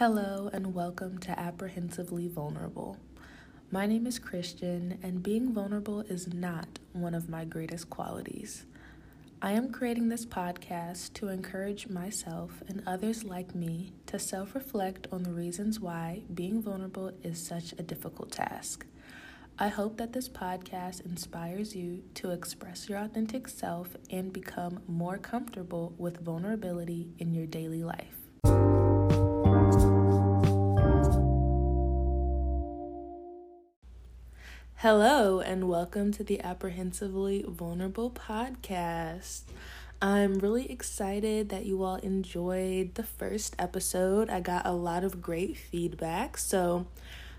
Hello, and welcome to Apprehensively Vulnerable. My name is Christian, and being vulnerable is not one of my greatest qualities. I am creating this podcast to encourage myself and others like me to self reflect on the reasons why being vulnerable is such a difficult task. I hope that this podcast inspires you to express your authentic self and become more comfortable with vulnerability in your daily life. Hello, and welcome to the Apprehensively Vulnerable podcast. I'm really excited that you all enjoyed the first episode. I got a lot of great feedback, so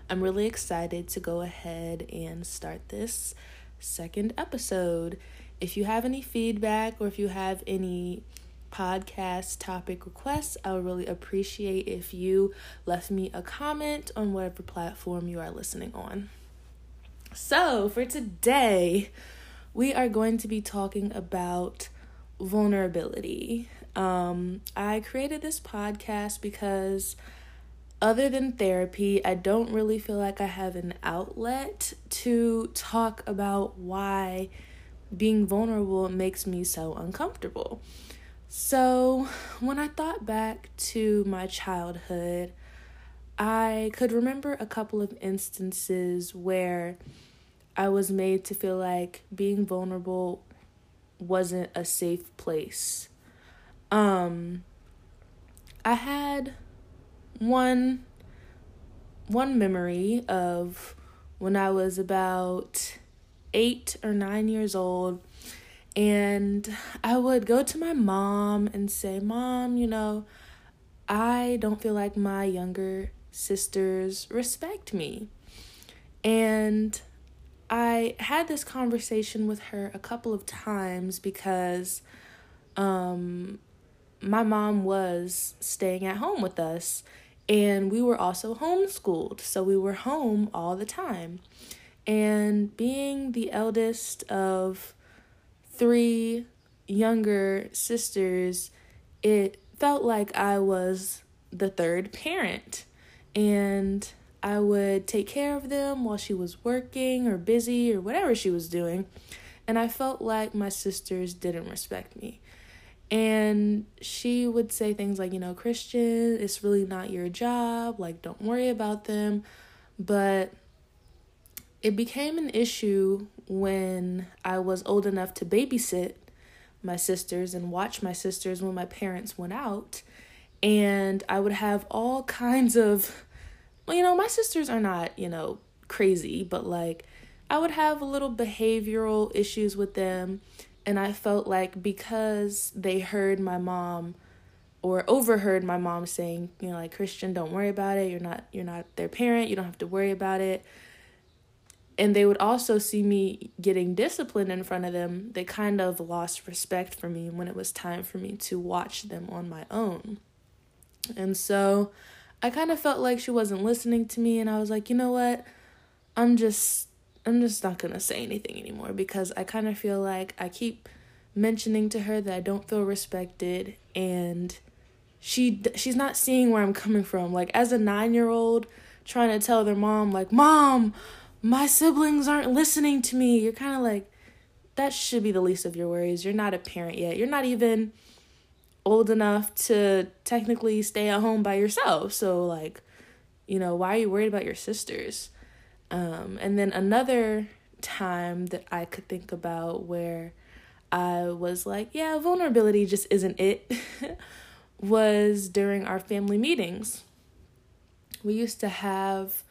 I'm really excited to go ahead and start this second episode. If you have any feedback or if you have any podcast topic requests, I would really appreciate if you left me a comment on whatever platform you are listening on. So, for today, we are going to be talking about vulnerability. Um, I created this podcast because, other than therapy, I don't really feel like I have an outlet to talk about why being vulnerable makes me so uncomfortable. So, when I thought back to my childhood, I could remember a couple of instances where I was made to feel like being vulnerable wasn't a safe place. Um I had one one memory of when I was about 8 or 9 years old and I would go to my mom and say, "Mom, you know, I don't feel like my younger sisters respect me." And I had this conversation with her a couple of times because um, my mom was staying at home with us and we were also homeschooled. So we were home all the time. And being the eldest of three younger sisters, it felt like I was the third parent. And I would take care of them while she was working or busy or whatever she was doing. And I felt like my sisters didn't respect me. And she would say things like, you know, Christian, it's really not your job. Like, don't worry about them. But it became an issue when I was old enough to babysit my sisters and watch my sisters when my parents went out. And I would have all kinds of well, you know, my sisters are not, you know, crazy, but like I would have a little behavioral issues with them. And I felt like because they heard my mom or overheard my mom saying, you know, like Christian, don't worry about it. You're not you're not their parent. You don't have to worry about it. And they would also see me getting disciplined in front of them. They kind of lost respect for me when it was time for me to watch them on my own. And so I kind of felt like she wasn't listening to me and I was like, "You know what? I'm just I'm just not going to say anything anymore because I kind of feel like I keep mentioning to her that I don't feel respected and she she's not seeing where I'm coming from. Like as a 9-year-old trying to tell their mom like, "Mom, my siblings aren't listening to me." You're kind of like that should be the least of your worries. You're not a parent yet. You're not even old enough to technically stay at home by yourself. So like, you know, why are you worried about your sisters? Um, and then another time that I could think about where I was like, yeah, vulnerability just isn't it, was during our family meetings. We used to have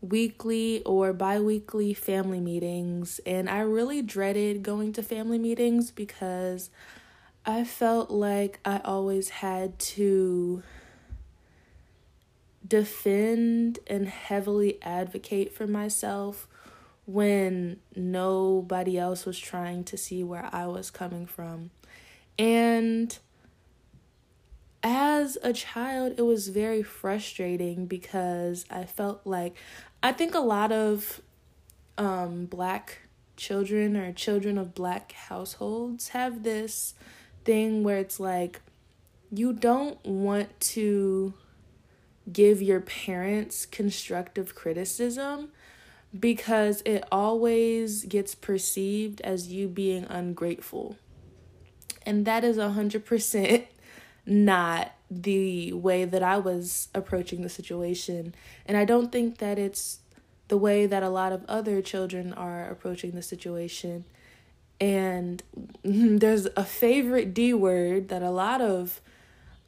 weekly or bi weekly family meetings, and I really dreaded going to family meetings because I felt like I always had to defend and heavily advocate for myself when nobody else was trying to see where I was coming from. And as a child, it was very frustrating because I felt like I think a lot of um, black children or children of black households have this thing where it's like you don't want to give your parents constructive criticism because it always gets perceived as you being ungrateful. And that is 100% not the way that I was approaching the situation. And I don't think that it's the way that a lot of other children are approaching the situation. And there's a favorite D word that a lot of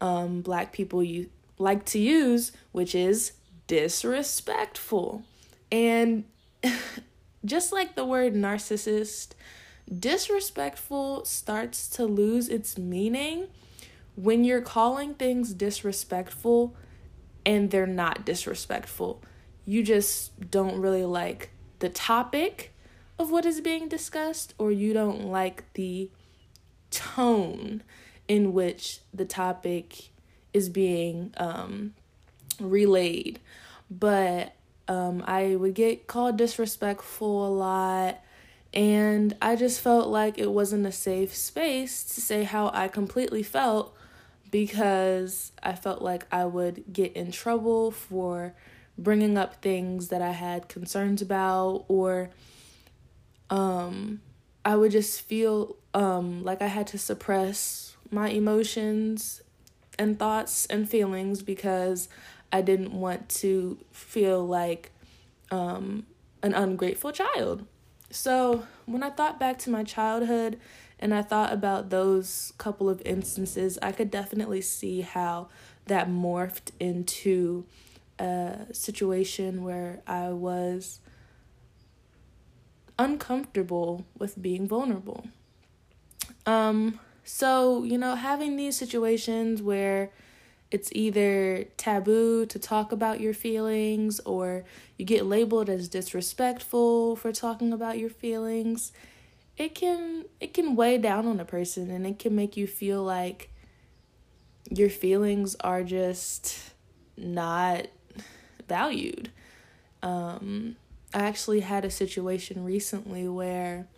um, black people you like to use, which is disrespectful. And just like the word narcissist, disrespectful starts to lose its meaning when you're calling things disrespectful and they're not disrespectful. You just don't really like the topic of what is being discussed, or you don't like the tone in which the topic is being um, relayed. But um, I would get called disrespectful a lot. And I just felt like it wasn't a safe space to say how I completely felt because I felt like I would get in trouble for bringing up things that I had concerns about or um I would just feel um like I had to suppress my emotions and thoughts and feelings because I didn't want to feel like um, an ungrateful child. So when I thought back to my childhood and I thought about those couple of instances, I could definitely see how that morphed into a situation where I was uncomfortable with being vulnerable. Um, so, you know, having these situations where it's either taboo to talk about your feelings or you get labeled as disrespectful for talking about your feelings it can it can weigh down on a person and it can make you feel like your feelings are just not valued um i actually had a situation recently where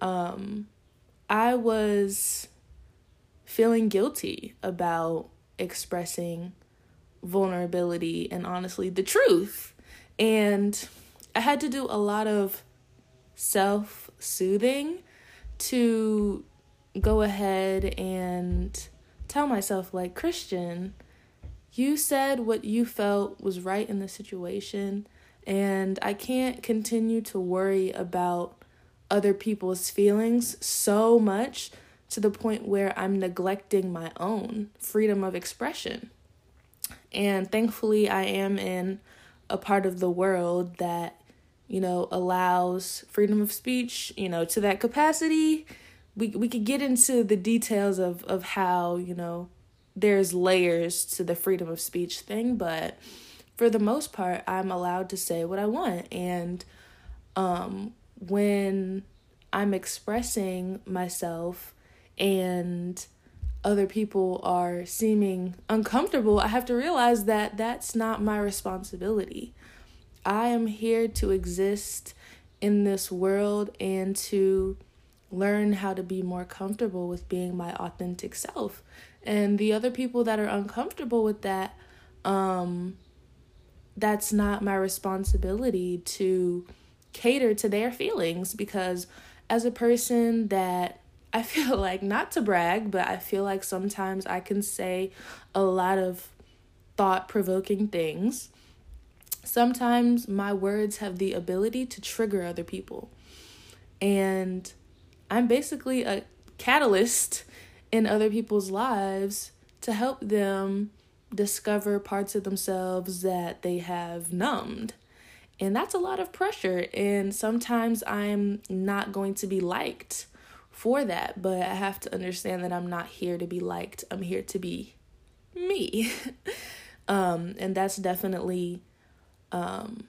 um i was feeling guilty about expressing vulnerability and honestly the truth. And I had to do a lot of self soothing to go ahead and tell myself, like, Christian, you said what you felt was right in the situation, and I can't continue to worry about other people's feelings so much to the point where I'm neglecting my own freedom of expression. And thankfully, I am in a part of the world that, you know, allows freedom of speech, you know, to that capacity. We, we could get into the details of, of how, you know, there's layers to the freedom of speech thing, but for the most part, I'm allowed to say what I want. And um, when I'm expressing myself and other people are seeming uncomfortable, I have to realize that that's not my responsibility. I am here to exist in this world and to learn how to be more comfortable with being my authentic self. And the other people that are uncomfortable with that, um, that's not my responsibility to cater to their feelings because as a person that I feel like, not to brag, but I feel like sometimes I can say a lot of thought provoking things. Sometimes my words have the ability to trigger other people. And I'm basically a catalyst in other people's lives to help them discover parts of themselves that they have numbed. And that's a lot of pressure. And sometimes I'm not going to be liked for that, but I have to understand that I'm not here to be liked. I'm here to be me. um and that's definitely um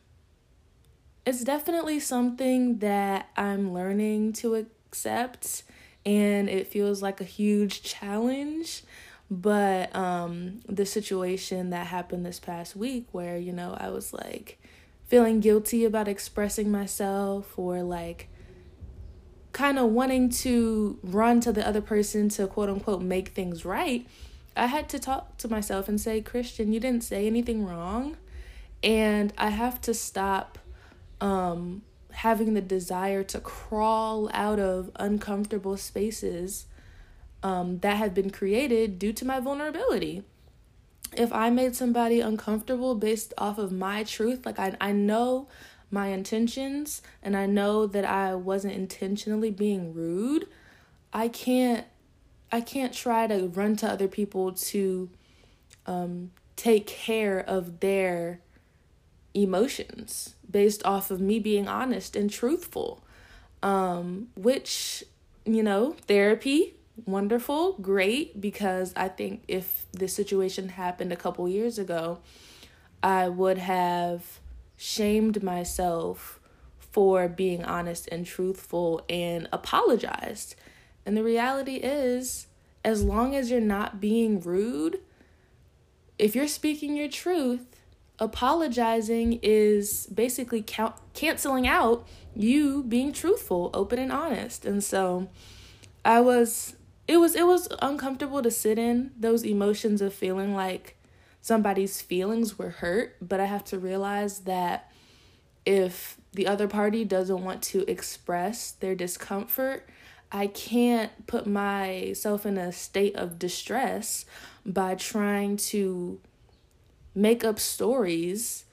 it's definitely something that I'm learning to accept and it feels like a huge challenge but um the situation that happened this past week where you know I was like feeling guilty about expressing myself or like kind of wanting to run to the other person to quote unquote make things right, I had to talk to myself and say, Christian, you didn't say anything wrong. And I have to stop um, having the desire to crawl out of uncomfortable spaces um, that have been created due to my vulnerability. If I made somebody uncomfortable based off of my truth, like I, I know my intentions and I know that I wasn't intentionally being rude, I can't I can't try to run to other people to um, take care of their emotions based off of me being honest and truthful. Um, which, you know, therapy, wonderful, great, because I think if this situation happened a couple years ago, I would have shamed myself for being honest and truthful and apologized. And the reality is, as long as you're not being rude, if you're speaking your truth, apologizing is basically count- canceling out you being truthful, open and honest. And so I was it was it was uncomfortable to sit in those emotions of feeling like somebody's feelings were hurt, but I have to realize that if the other party doesn't want to express their discomfort, I can't put myself in a state of distress by trying to make up stories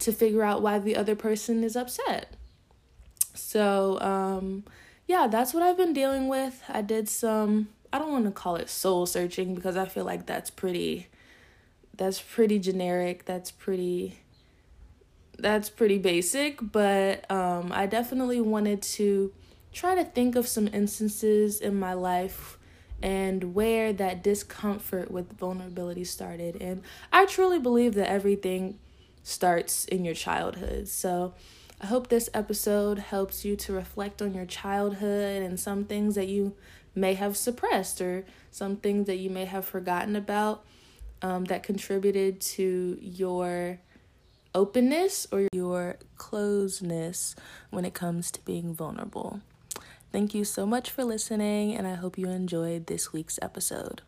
to figure out why the other person is upset. So, um, yeah, that's what I've been dealing with. I did some, I don't want to call it soul searching because I feel like that's pretty that's pretty generic. That's pretty that's pretty basic, but um I definitely wanted to try to think of some instances in my life and where that discomfort with vulnerability started. And I truly believe that everything starts in your childhood. So I hope this episode helps you to reflect on your childhood and some things that you may have suppressed or some things that you may have forgotten about um, that contributed to your openness or your closeness when it comes to being vulnerable. Thank you so much for listening, and I hope you enjoyed this week's episode.